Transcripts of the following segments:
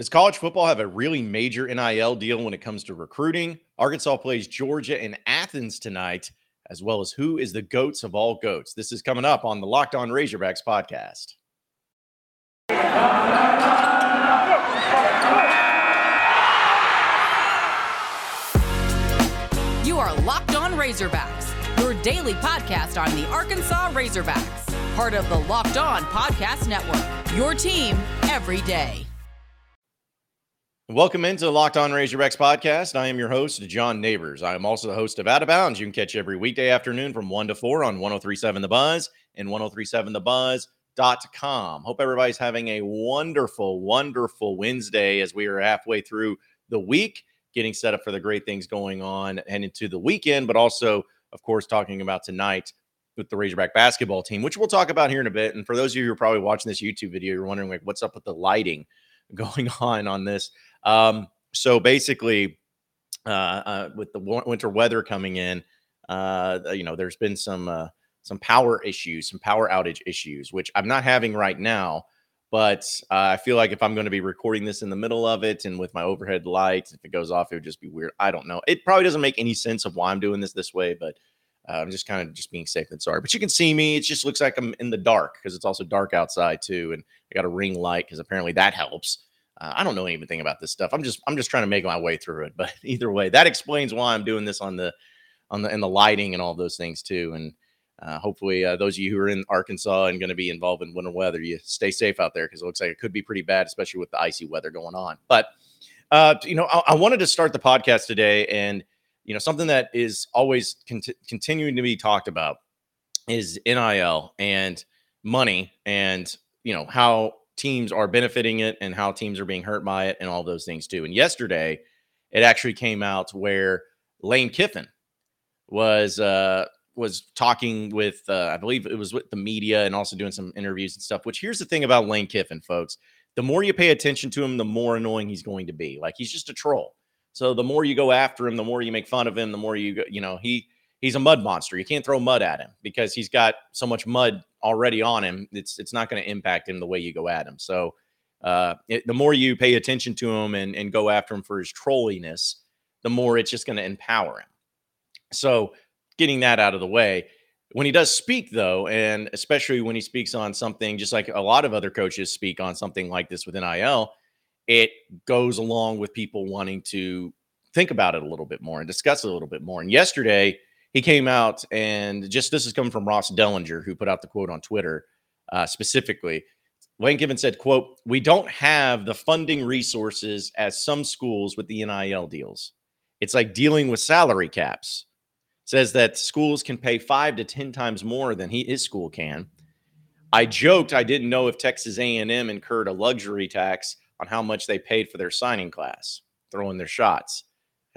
Does college football have a really major NIL deal when it comes to recruiting? Arkansas plays Georgia in Athens tonight, as well as who is the goats of all goats. This is coming up on the Locked On Razorbacks podcast. You are Locked On Razorbacks, your daily podcast on the Arkansas Razorbacks, part of the Locked On Podcast Network. Your team every day. Welcome into the Locked On Razorbacks podcast. I am your host, John Neighbors. I am also the host of Out of Bounds. You can catch every weekday afternoon from 1 to 4 on 1037 The Buzz and 1037thebuzz.com. Hope everybody's having a wonderful, wonderful Wednesday as we are halfway through the week, getting set up for the great things going on and into the weekend, but also, of course, talking about tonight with the Razorback basketball team, which we'll talk about here in a bit. And for those of you who are probably watching this YouTube video, you're wondering, like, what's up with the lighting going on on this? Um, so basically, uh, uh, with the winter weather coming in, uh, you know, there's been some uh, some power issues, some power outage issues, which I'm not having right now. But uh, I feel like if I'm going to be recording this in the middle of it and with my overhead lights, if it goes off, it would just be weird. I don't know. It probably doesn't make any sense of why I'm doing this this way, but uh, I'm just kind of just being safe and sorry. But you can see me. It just looks like I'm in the dark because it's also dark outside too, and I got a ring light because apparently that helps. Uh, I don't know anything about this stuff. I'm just I'm just trying to make my way through it. But either way, that explains why I'm doing this on the on the and the lighting and all those things too. And uh, hopefully, uh, those of you who are in Arkansas and going to be involved in winter weather, you stay safe out there because it looks like it could be pretty bad, especially with the icy weather going on. But uh, you know, I, I, wanted to start the podcast today, and you know, something that is always cont- continuing to be talked about is NIL and money, and you know how teams are benefiting it and how teams are being hurt by it and all those things too. And yesterday, it actually came out where Lane Kiffin was uh was talking with uh, I believe it was with the media and also doing some interviews and stuff. Which here's the thing about Lane Kiffin, folks: the more you pay attention to him, the more annoying he's going to be. Like he's just a troll. So the more you go after him, the more you make fun of him, the more you go, you know he he's a mud monster. You can't throw mud at him because he's got so much mud already on him. It's it's not going to impact him the way you go at him. So uh, it, the more you pay attention to him and and go after him for his trolliness, the more it's just going to empower him. So getting that out of the way. When he does speak, though, and especially when he speaks on something just like a lot of other coaches speak on something like this with NIL, it goes along with people wanting to think about it a little bit more and discuss it a little bit more. And yesterday, he came out and just this is coming from Ross Dellenger, who put out the quote on Twitter uh, specifically. Lane Kiffin said, quote, we don't have the funding resources as some schools with the NIL deals. It's like dealing with salary caps. Says that schools can pay five to 10 times more than he, his school can. I joked I didn't know if Texas A&M incurred a luxury tax on how much they paid for their signing class, throwing their shots.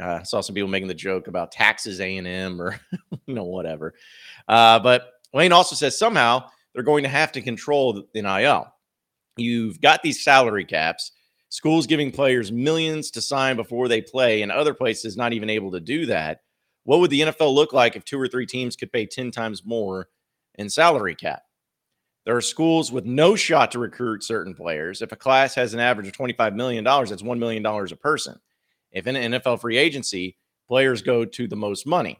Uh, I saw some people making the joke about taxes A and M or you know whatever. Uh, but Lane also says somehow they're going to have to control the NIL. You've got these salary caps. Schools giving players millions to sign before they play, and other places not even able to do that. What would the NFL look like if two or three teams could pay 10 times more in salary cap? There are schools with no shot to recruit certain players. If a class has an average of $25 million, that's $1 million a person. If in an NFL free agency, players go to the most money.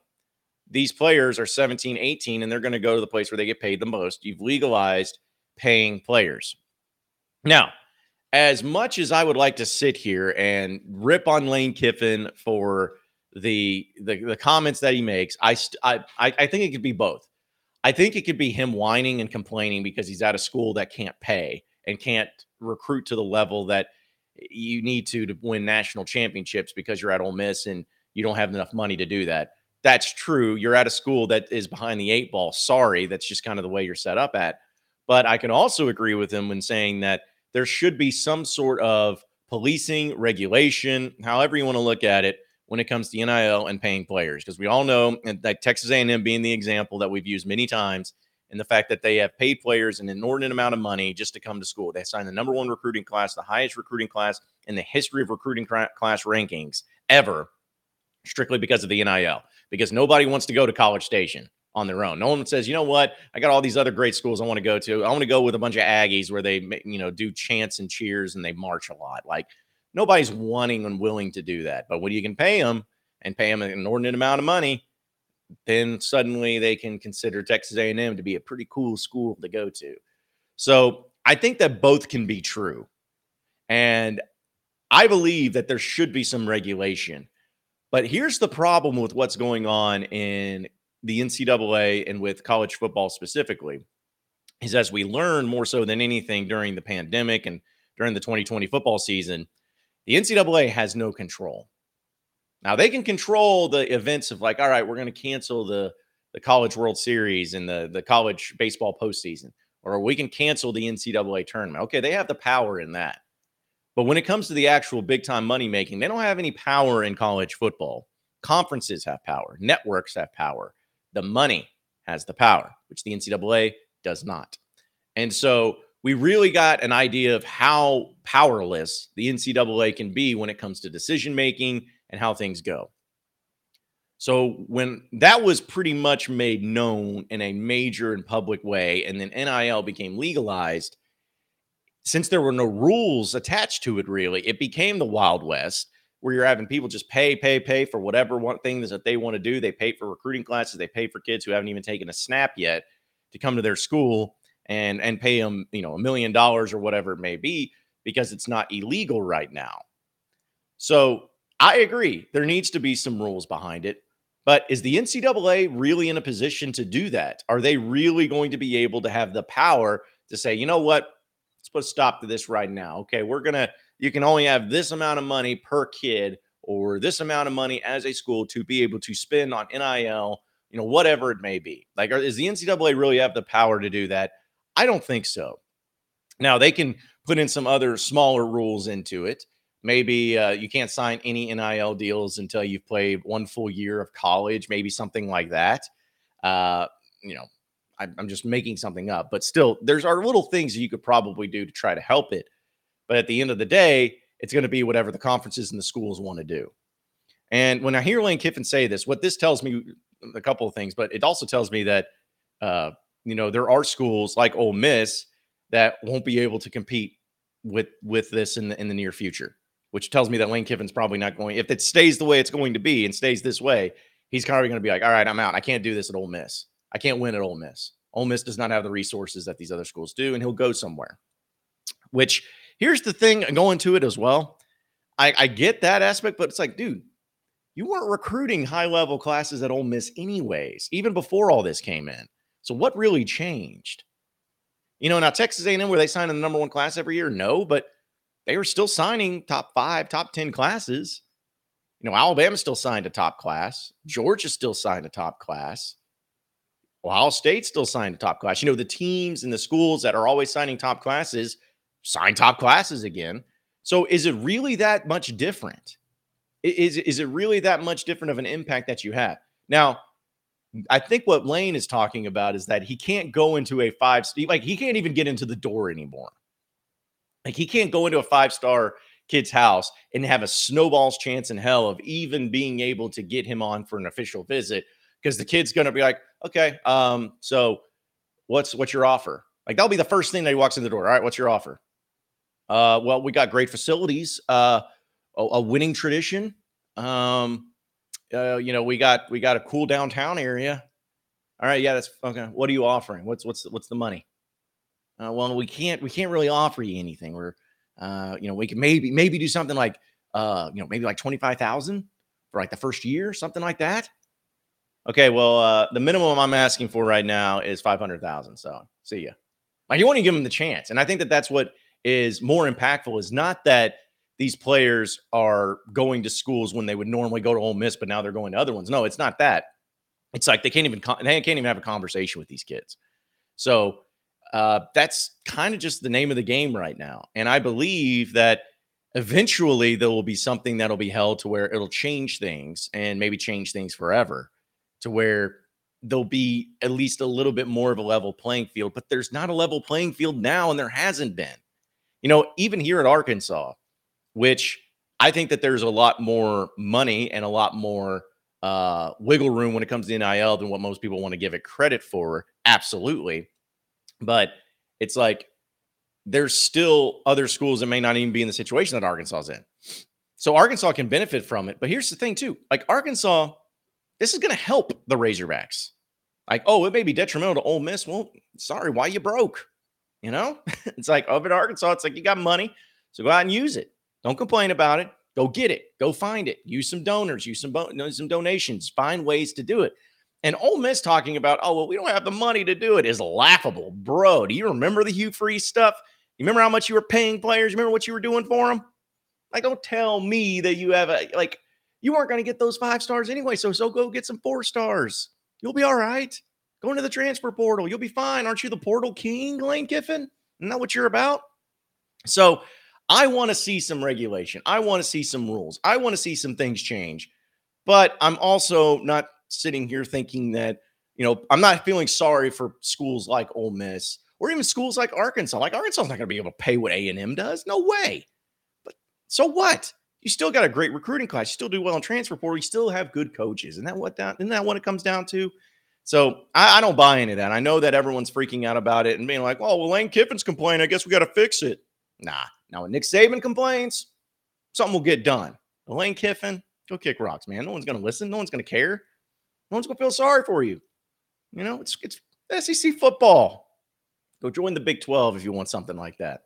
These players are 17, 18, and they're going to go to the place where they get paid the most. You've legalized paying players. Now, as much as I would like to sit here and rip on Lane Kiffin for the the, the comments that he makes, I, st- I I think it could be both. I think it could be him whining and complaining because he's at a school that can't pay and can't recruit to the level that you need to to win national championships because you're at Ole Miss and you don't have enough money to do that. That's true. You're at a school that is behind the eight ball. Sorry, that's just kind of the way you're set up at. But I can also agree with him when saying that there should be some sort of policing, regulation, however you want to look at it, when it comes to NIL and paying players, because we all know that Texas A&M being the example that we've used many times and the fact that they have paid players an inordinate amount of money just to come to school. They signed the number one recruiting class, the highest recruiting class in the history of recruiting class rankings ever, strictly because of the NIL, because nobody wants to go to College Station on their own. No one says, you know what, I got all these other great schools I want to go to. I want to go with a bunch of Aggies where they, you know, do chants and cheers and they march a lot. Like Nobody's wanting and willing to do that. But when you can pay them and pay them an inordinate amount of money, then suddenly they can consider Texas A&M to be a pretty cool school to go to. So I think that both can be true. And I believe that there should be some regulation. But here's the problem with what's going on in the NCAA and with college football specifically is as we learn more so than anything during the pandemic and during the 2020 football season, the NCAA has no control. Now they can control the events of like, all right, we're going to cancel the the College World Series and the the college baseball postseason, or we can cancel the NCAA tournament. Okay, they have the power in that. But when it comes to the actual big time money making, they don't have any power in college football. Conferences have power, networks have power. The money has the power, which the NCAA does not. And so we really got an idea of how powerless the NCAA can be when it comes to decision making and how things go. So when that was pretty much made known in a major and public way, and then NIL became legalized, since there were no rules attached to it, really, it became the Wild West where you're having people just pay, pay, pay for whatever one thing that they want to do. They pay for recruiting classes, they pay for kids who haven't even taken a snap yet to come to their school and and pay them, you know, a million dollars or whatever it may be because it's not illegal right now. So I agree, there needs to be some rules behind it. But is the NCAA really in a position to do that? Are they really going to be able to have the power to say, you know what, let's put a stop to this right now. Okay, we're gonna you can only have this amount of money per kid or this amount of money as a school to be able to spend on NIL, you know, whatever it may be. Like, is the NCAA really have the power to do that? I don't think so. Now, they can put in some other smaller rules into it. Maybe uh, you can't sign any NIL deals until you've played one full year of college, maybe something like that. Uh, you know, I'm just making something up, but still, there's are little things you could probably do to try to help it. But at the end of the day, it's going to be whatever the conferences and the schools want to do. And when I hear Lane Kiffin say this, what this tells me a couple of things, but it also tells me that uh, you know there are schools like Ole Miss that won't be able to compete with with this in the in the near future, which tells me that Lane Kiffin's probably not going. If it stays the way it's going to be and stays this way, he's probably going to be like, all right, I'm out. I can't do this at Ole Miss. I can't win at Ole Miss. Ole Miss does not have the resources that these other schools do, and he'll go somewhere. Which Here's the thing going to it as well. I, I get that aspect, but it's like, dude, you weren't recruiting high level classes at Ole Miss anyways, even before all this came in. So what really changed? You know, now Texas A&M, where they sign in the number one class every year, no, but they were still signing top five, top ten classes. You know, Alabama still signed a top class. Mm-hmm. Georgia still signed a top class. Ohio State still signed a top class. You know, the teams and the schools that are always signing top classes sign top classes again. So is it really that much different? Is, is it really that much different of an impact that you have? Now, I think what Lane is talking about is that he can't go into a five like he can't even get into the door anymore. Like he can't go into a five star kid's house and have a snowball's chance in hell of even being able to get him on for an official visit because the kid's going to be like, okay, um, so what's what's your offer? Like that'll be the first thing that he walks in the door. All right, what's your offer? Uh, well, we got great facilities, uh, a, a winning tradition. Um, uh, you know, we got we got a cool downtown area. All right, yeah, that's okay. What are you offering? What's what's what's the money? Uh, well, we can't we can't really offer you anything. We're uh, you know, we can maybe maybe do something like uh, you know, maybe like twenty five thousand for like the first year, something like that. Okay, well, uh, the minimum I'm asking for right now is five hundred thousand. So see ya. Like you want to give them the chance, and I think that that's what is more impactful is not that these players are going to schools when they would normally go to Ole Miss, but now they're going to other ones. No, it's not that. It's like they can't even they can't even have a conversation with these kids. So uh, that's kind of just the name of the game right now. And I believe that eventually there will be something that'll be held to where it'll change things and maybe change things forever to where there'll be at least a little bit more of a level playing field. But there's not a level playing field now, and there hasn't been. You know, even here at Arkansas, which I think that there's a lot more money and a lot more uh, wiggle room when it comes to NIL than what most people want to give it credit for. Absolutely. But it's like there's still other schools that may not even be in the situation that Arkansas is in. So Arkansas can benefit from it. But here's the thing, too. Like Arkansas, this is going to help the Razorbacks. Like, oh, it may be detrimental to Ole Miss. Well, sorry, why you broke? You know, it's like over in Arkansas, it's like you got money, so go out and use it. Don't complain about it. Go get it. Go find it. Use some donors. Use some bo- some donations. Find ways to do it. And Ole Miss talking about, oh well, we don't have the money to do it is laughable, bro. Do you remember the Hugh Freeze stuff? You remember how much you were paying players? You remember what you were doing for them? Like, don't tell me that you have a like you weren't going to get those five stars anyway. So so go get some four stars. You'll be all right. Go into the transfer portal. You'll be fine. Aren't you the portal king, Lane Kiffin? Isn't that what you're about? So I want to see some regulation. I want to see some rules. I want to see some things change. But I'm also not sitting here thinking that, you know, I'm not feeling sorry for schools like Ole Miss or even schools like Arkansas. Like Arkansas is not going to be able to pay what A&M does. No way. But so what? You still got a great recruiting class. You still do well in transfer portal. You still have good coaches. Isn't that what that isn't that what it comes down to? So I, I, don't buy into that. I know that everyone's freaking out about it and being like, "Oh, well, Lane Kiffin's complaining. I guess we got to fix it." Nah. Now, when Nick Saban complains, something will get done. Lane Kiffin, go kick rocks, man. No one's going to listen. No one's going to care. No one's to feel sorry for you. You know, it's it's SEC football. Go join the Big 12 if you want something like that.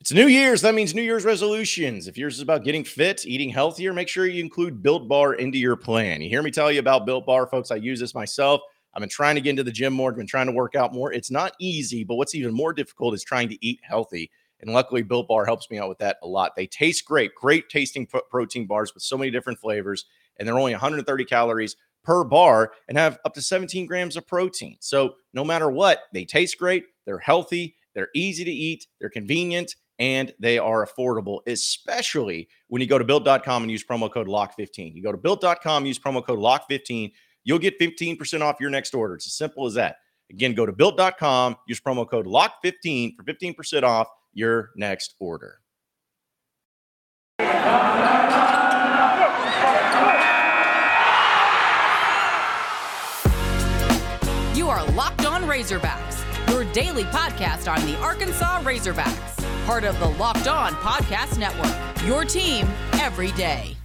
It's New Year's. That means New Year's resolutions. If yours is about getting fit, eating healthier, make sure you include Built Bar into your plan. You hear me tell you about Built Bar, folks. I use this myself. I've been trying to get into the gym more, I've been trying to work out more. It's not easy, but what's even more difficult is trying to eat healthy. And luckily, Built Bar helps me out with that a lot. They taste great, great tasting protein bars with so many different flavors, and they're only 130 calories per bar and have up to 17 grams of protein. So no matter what, they taste great, they're healthy, they're easy to eat, they're convenient, and they are affordable, especially when you go to built.com and use promo code LOCK15. You go to built.com, use promo code LOCK15, you'll get 15% off your next order. It's as simple as that. Again, go to built.com, use promo code LOCK15 for 15% off your next order. Razorbacks, your daily podcast on the Arkansas Razorbacks, part of the Locked On Podcast Network. Your team every day.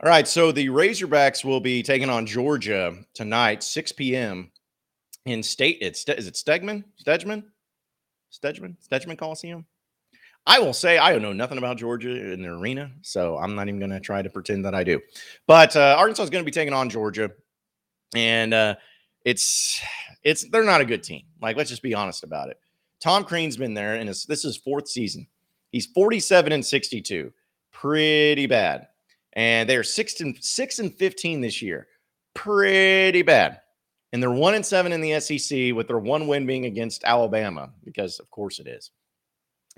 All right, so the Razorbacks will be taking on Georgia tonight, 6 p.m. in state. It's is it Stegman? Stegman? Stegman? Stegman Coliseum? I will say I don't know nothing about Georgia in the arena, so I'm not even going to try to pretend that I do. But uh, Arkansas is going to be taking on Georgia, and uh, it's it's they're not a good team. Like, let's just be honest about it. Tom Crean's been there, and this is fourth season. He's 47 and 62, pretty bad. And they're six and six and 15 this year, pretty bad. And they're one and seven in the SEC, with their one win being against Alabama, because of course it is.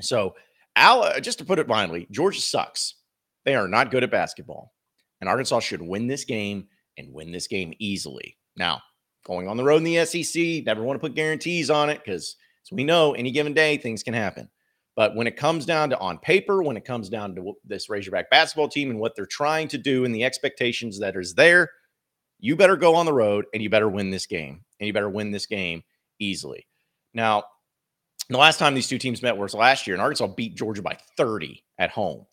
So, Al, uh, just to put it mildly, Georgia sucks. They are not good at basketball, and Arkansas should win this game and win this game easily. Now, going on the road in the SEC, never want to put guarantees on it because, as we know, any given day things can happen. But when it comes down to on paper, when it comes down to this Razorback basketball team and what they're trying to do and the expectations that is there, you better go on the road and you better win this game. And you better win this game easily. Now, the last time these two teams met was last year, and Arkansas beat Georgia by 30 at home.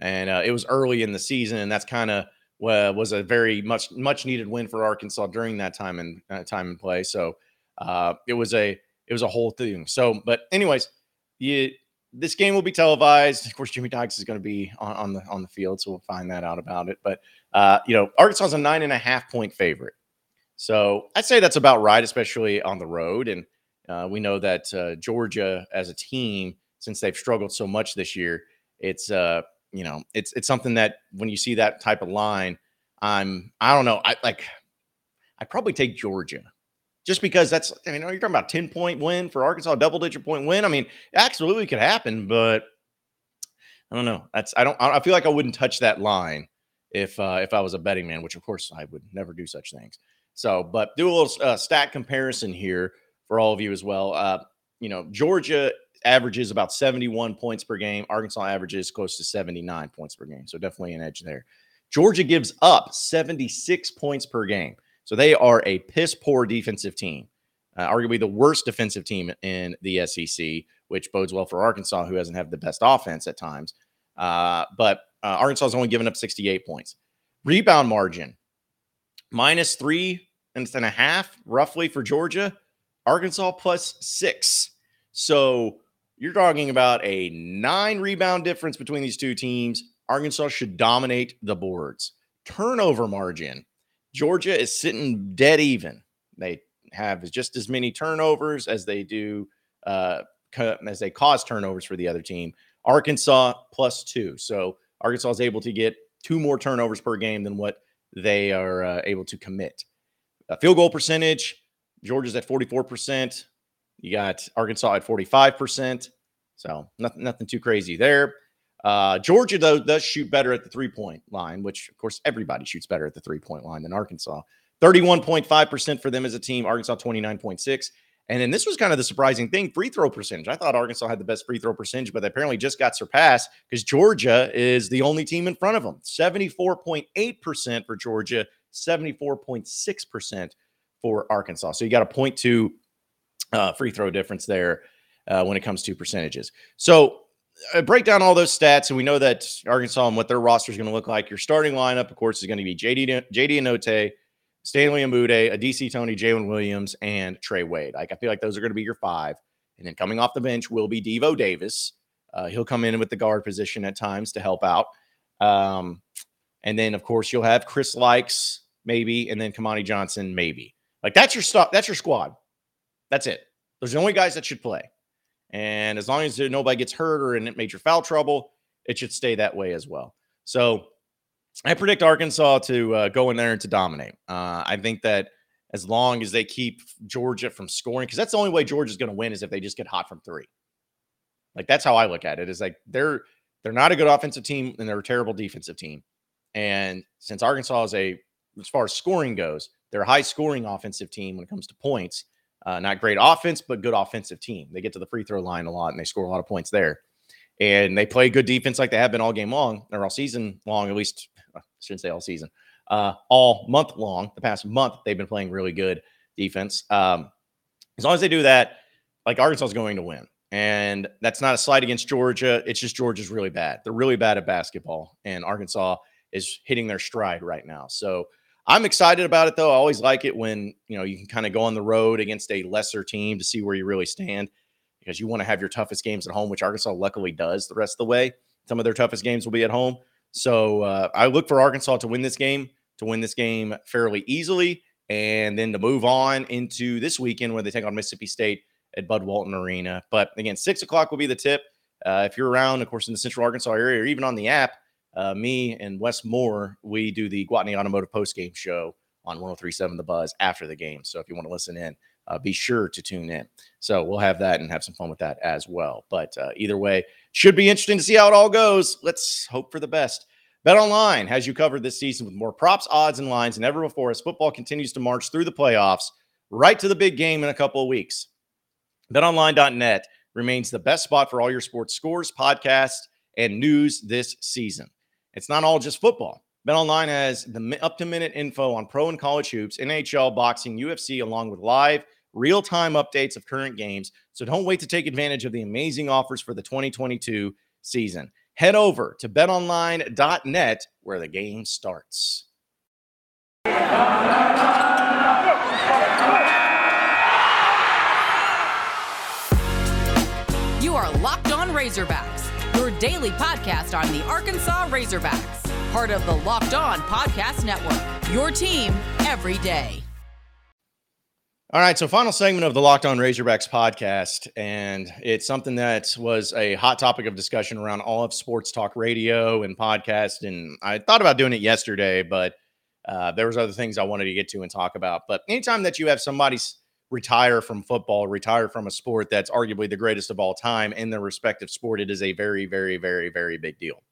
And uh, it was early in the season, and that's kind of was a very much much needed win for Arkansas during that time and uh, time and play. So uh, it was a it was a whole thing. So, but anyways, you, this game will be televised. Of course, Jimmy Dykes is going to be on, on, the on the field, so we'll find that out about it. But uh, you know, Arkansas is a nine and a half point favorite, so I'd say that's about right, especially on the road. And uh, we know that uh, Georgia, as a team, since they've struggled so much this year, it's uh, you know, it's it's something that when you see that type of line, I'm I don't know, I like I probably take Georgia just because that's I mean, you're talking about 10 point win for Arkansas, double digit point win. I mean, absolutely could happen, but I don't know. That's I don't I feel like I wouldn't touch that line if uh if I was a betting man, which of course I would never do such things. So, but do a little uh, stat comparison here for all of you as well. Uh, you know, Georgia averages about 71 points per game. Arkansas averages close to 79 points per game. So definitely an edge there. Georgia gives up 76 points per game. So they are a piss poor defensive team. uh, arguably the worst defensive team in the SEC, which bodes well for Arkansas, who hasn't had the best offense at times. Uh, but uh, Arkansas has only given up 68 points. Rebound margin minus three and a half, roughly for Georgia. Arkansas plus six. So you're talking about a nine rebound difference between these two teams. Arkansas should dominate the boards. Turnover margin Georgia is sitting dead even. They have just as many turnovers as they do uh, as they cause turnovers for the other team. Arkansas plus two. So Arkansas is able to get two more turnovers per game than what they are uh, able to commit. Field goal percentage, Georgia's at 44%. You got Arkansas at 45%. So nothing, nothing too crazy there. Uh, Georgia, though, does shoot better at the three point line, which, of course, everybody shoots better at the three point line than Arkansas. 31.5% for them as a team, Arkansas 29.6. And then this was kind of the surprising thing free throw percentage. I thought Arkansas had the best free throw percentage, but they apparently just got surpassed because Georgia is the only team in front of them 74.8% for Georgia, 74.6% for Arkansas. So you got a point two uh, free throw difference there uh, when it comes to percentages. So uh, break down all those stats, and we know that Arkansas and what their roster is going to look like. Your starting lineup, of course, is going to be JD JD Notae, Stanley Umude, Au'Diese Toney, Jaylin Williams, and Trey Wade. Like I feel like those are going to be your five. And then coming off the bench will be Devo Davis. Uh, he'll come in with the guard position at times to help out. Um, and then of course you'll have Chris Lykes maybe, and then Kamani Johnson maybe. Like that's your stuff. That's your squad. That's it. Those are the only guys that should play. And as long as nobody gets hurt or in major foul trouble, it should stay that way as well. So I predict Arkansas to uh, go in there and to dominate. Uh, I think that as long as they keep Georgia from scoring, because that's the only way Georgia's going to win is if they just get hot from three. Like that's how I look at it. Is like they're they're not a good offensive team and they're a terrible defensive team. And since Arkansas is a as far as scoring goes, they're a high scoring offensive team when it comes to points. Uh, not great offense, but good offensive team. They get to the free throw line a lot and they score a lot of points there. And they play good defense like they have been all game long or all season long, at least, I shouldn't say all season, uh, all month long. The past month, they've been playing really good defense. Um, as long as they do that, like Arkansas is going to win. And that's not a slight against Georgia. It's just Georgia's really bad. They're really bad at basketball, and Arkansas is hitting their stride right now. So I'm excited about it though. I always like it when you know you can kind of go on the road against a lesser team to see where you really stand because you want to have your toughest games at home, which Arkansas luckily does the rest of the way. Some of their toughest games will be at home. So uh, I look for Arkansas to win this game, to win this game fairly easily, and then to move on into this weekend where they take on Mississippi State at Bud Walton Arena. But again, six o'clock will be the tip. Uh, if you're around, of course, in the Central Arkansas area or even on the app, uh, me and Wes Moore, we do the Gwatney Automotive post game show on 1037 The Buzz after the game. So if you want to listen in, uh, be sure to tune in. So we'll have that and have some fun with that as well. But uh, either way, should be interesting to see how it all goes. Let's hope for the best. Bet Online has you covered this season with more props, odds, and lines than ever before as football continues to march through the playoffs right to the big game in a couple of weeks. BetOnline.net remains the best spot for all your sports scores, podcasts, and news this season. It's not all just football. BetOnline has the up to minute info on pro and college hoops, NHL, boxing, UFC, along with live, real time updates of current games. So don't wait to take advantage of the amazing offers for the 2022 season. Head over to betonline.net where the game starts. You are Locked On Razorbacks daily podcast on the Arkansas Razorbacks, part of the Locked On Podcast Network. Your team every day. All right, so final segment of the Locked On Razorbacks podcast, and it's something that was a hot topic of discussion around all of sports talk radio and podcast. And I thought about doing it yesterday, but uh, there was other things I wanted to get to and talk about. But anytime that you have somebody's retire from football, retire from a sport that's arguably the greatest of all time in their respective sport, it is a very, very, very, very big deal.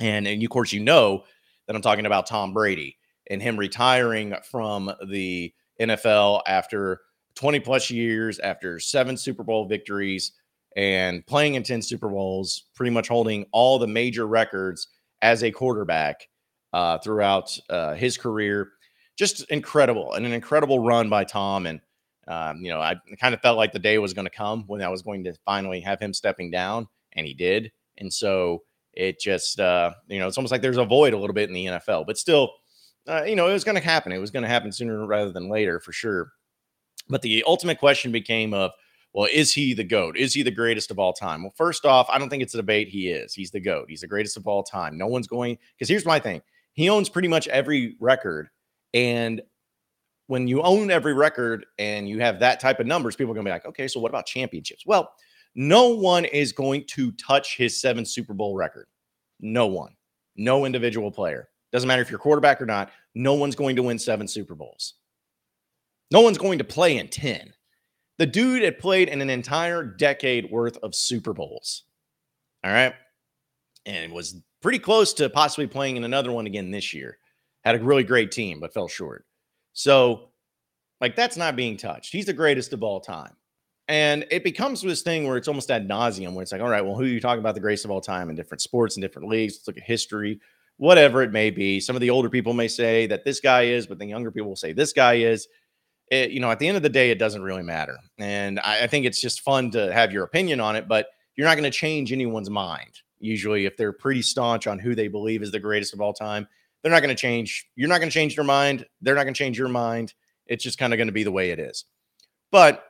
And, and you of course, you know that I'm talking about Tom Brady and him retiring from the NFL after 20 plus years, after seven Super Bowl victories, and playing in 10 Super Bowls, pretty much holding all the major records as a quarterback uh, throughout uh, his career. Just incredible and an incredible run by Tom. And Um, you know, I kind of felt like the day was going to come when I was going to finally have him stepping down, and he did. And so it just, uh, you know, it's almost like there's a void a little bit in the NFL, but still, uh, you know, it was going to happen. It was going to happen sooner rather than later for sure. But the ultimate question became of, well, is he the GOAT? Is he the greatest of all time? Well, first off, I don't think it's a debate. He is. He's the GOAT. He's the greatest of all time. No one's going, because here's my thing he owns pretty much every record. And when you own every record and you have that type of numbers, people are going to be like, okay, so what about championships? Well, no one is going to touch his seven Super Bowl record. No one, no individual player. Doesn't matter if you're quarterback or not. No one's going to win seven Super Bowls. No one's going to play in 10. The dude had played in an entire decade worth of Super Bowls. All right. And was pretty close to possibly playing in another one again this year. Had a really great team, but fell short. So, like, that's not being touched. He's the greatest of all time. And it becomes this thing where it's almost ad nauseum, where it's like, all right, well, who are you talking about the greatest of all time in different sports and different leagues? Let's look at history, whatever it may be. Some of the older people may say that this guy is, but the younger people will say this guy is it, you know, at the end of the day, it doesn't really matter. And I, I think it's just fun to have your opinion on it, but you're not going to change anyone's mind. Usually, if they're pretty staunch on who they believe is the greatest of all time, they're not going to change. You're not going to change their mind. They're not going to change your mind. It's just kind of going to be the way it is. But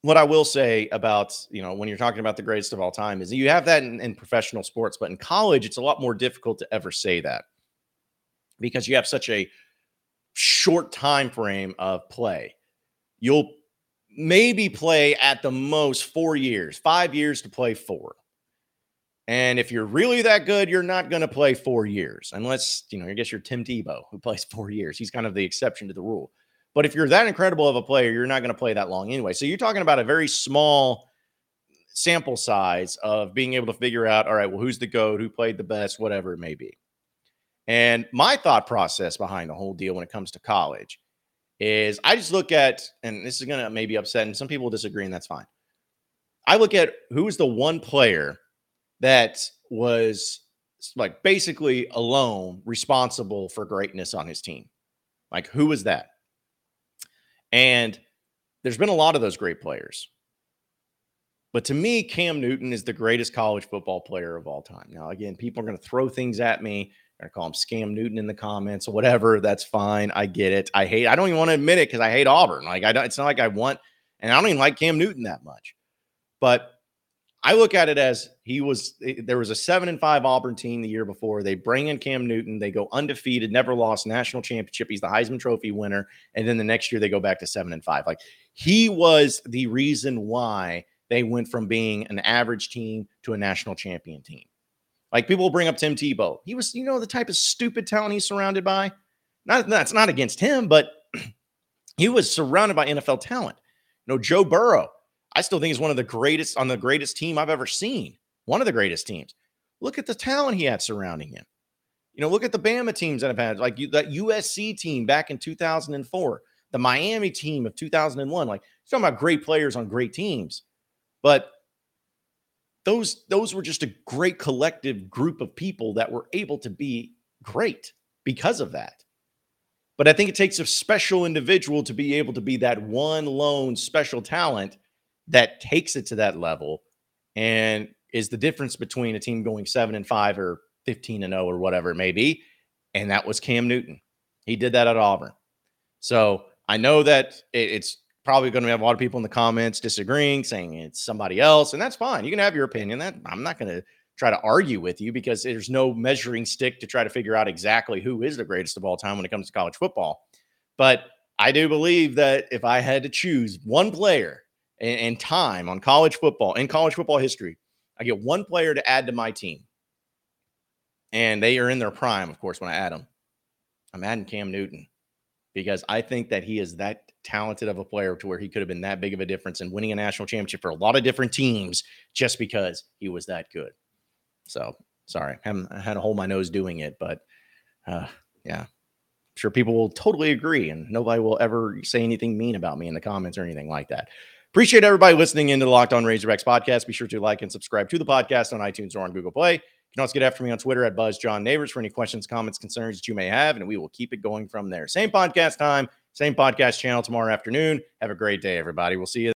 what I will say about, you know, when you're talking about the greatest of all time is you have that in, in professional sports, but in college, it's a lot more difficult to ever say that because you have such a short time frame of play. You'll maybe play at the most four years, five years to play four. And if you're really that good, you're not going to play four years, unless, you know, I guess you're Tim Tebow, who plays four years. He's kind of the exception to the rule. But if you're that incredible of a player, you're not going to play that long anyway. So you're talking about a very small sample size of being able to figure out, all right, well, who's the GOAT, who played the best, whatever it may be. And my thought process behind the whole deal when it comes to college is I just look at, and this is going to maybe upset, and some people disagree, and that's fine. I look at who is the one player that was like basically alone responsible for greatness on his team. Like, who was that? And there's been a lot of those great players. But to me, Cam Newton is the greatest college football player of all time. Now, again, people are going to throw things at me I call him Scam Newton in the comments or whatever. That's fine. I get it. I hate. I don't even want to admit it because I hate Auburn. Like I don't. It's not like I want, and I don't even like Cam Newton that much. But I look at it as he was. Eh, there was a seven and five Auburn team the year before. They bring in Cam Newton. They go undefeated, never lost national championship. He's the Heisman Trophy winner, and then the next year they go back to seven and five. Like he was the reason why they went from being an average team to a national champion team. Like people bring up Tim Tebow. He was, you know, the type of stupid talent he's surrounded by. Not that's not against him, but he was surrounded by NFL talent. You know, Joe Burrow. I still think he's one of the greatest on the greatest team I've ever seen. One of the greatest teams. Look at the talent he had surrounding him. You know, look at the Bama teams that have had, like that USC team back in 2004, the Miami team of 2001. Like, talking about great players on great teams. But those those were just a great collective group of people that were able to be great because of that. But I think it takes a special individual to be able to be that one lone special talent that takes it to that level and is the difference between a team going 7 and 5 or 15 and 0 or whatever it may be. And that was Cam Newton. He did that at Auburn. So I know that it's probably going to have a lot of people in the comments disagreeing, saying it's somebody else, and that's fine. You can have your opinion. That I'm not going to try to argue with you because there's no measuring stick to try to figure out exactly who is the greatest of all time when it comes to college football. But I do believe that if I had to choose one player and, time on college football in college football history, I get one player to add to my team, and they are in their prime, of course. When I add them, I'm adding Cam Newton because I think that he is that talented of a player to where he could have been that big of a difference in winning a national championship for a lot of different teams just because he was that good. So sorry, I had to hold my nose doing it, but uh, yeah, I'm sure people will totally agree, and nobody will ever say anything mean about me in the comments or anything like that. Appreciate everybody listening into the Locked On Razorbacks podcast. Be sure to like and subscribe to the podcast on iTunes or on Google Play. You can also get after me on Twitter at Buzz John Neighbors for any questions, comments, concerns that you may have, and we will keep it going from there. Same podcast time, Same podcast channel tomorrow afternoon. Have a great day, everybody. We'll see you.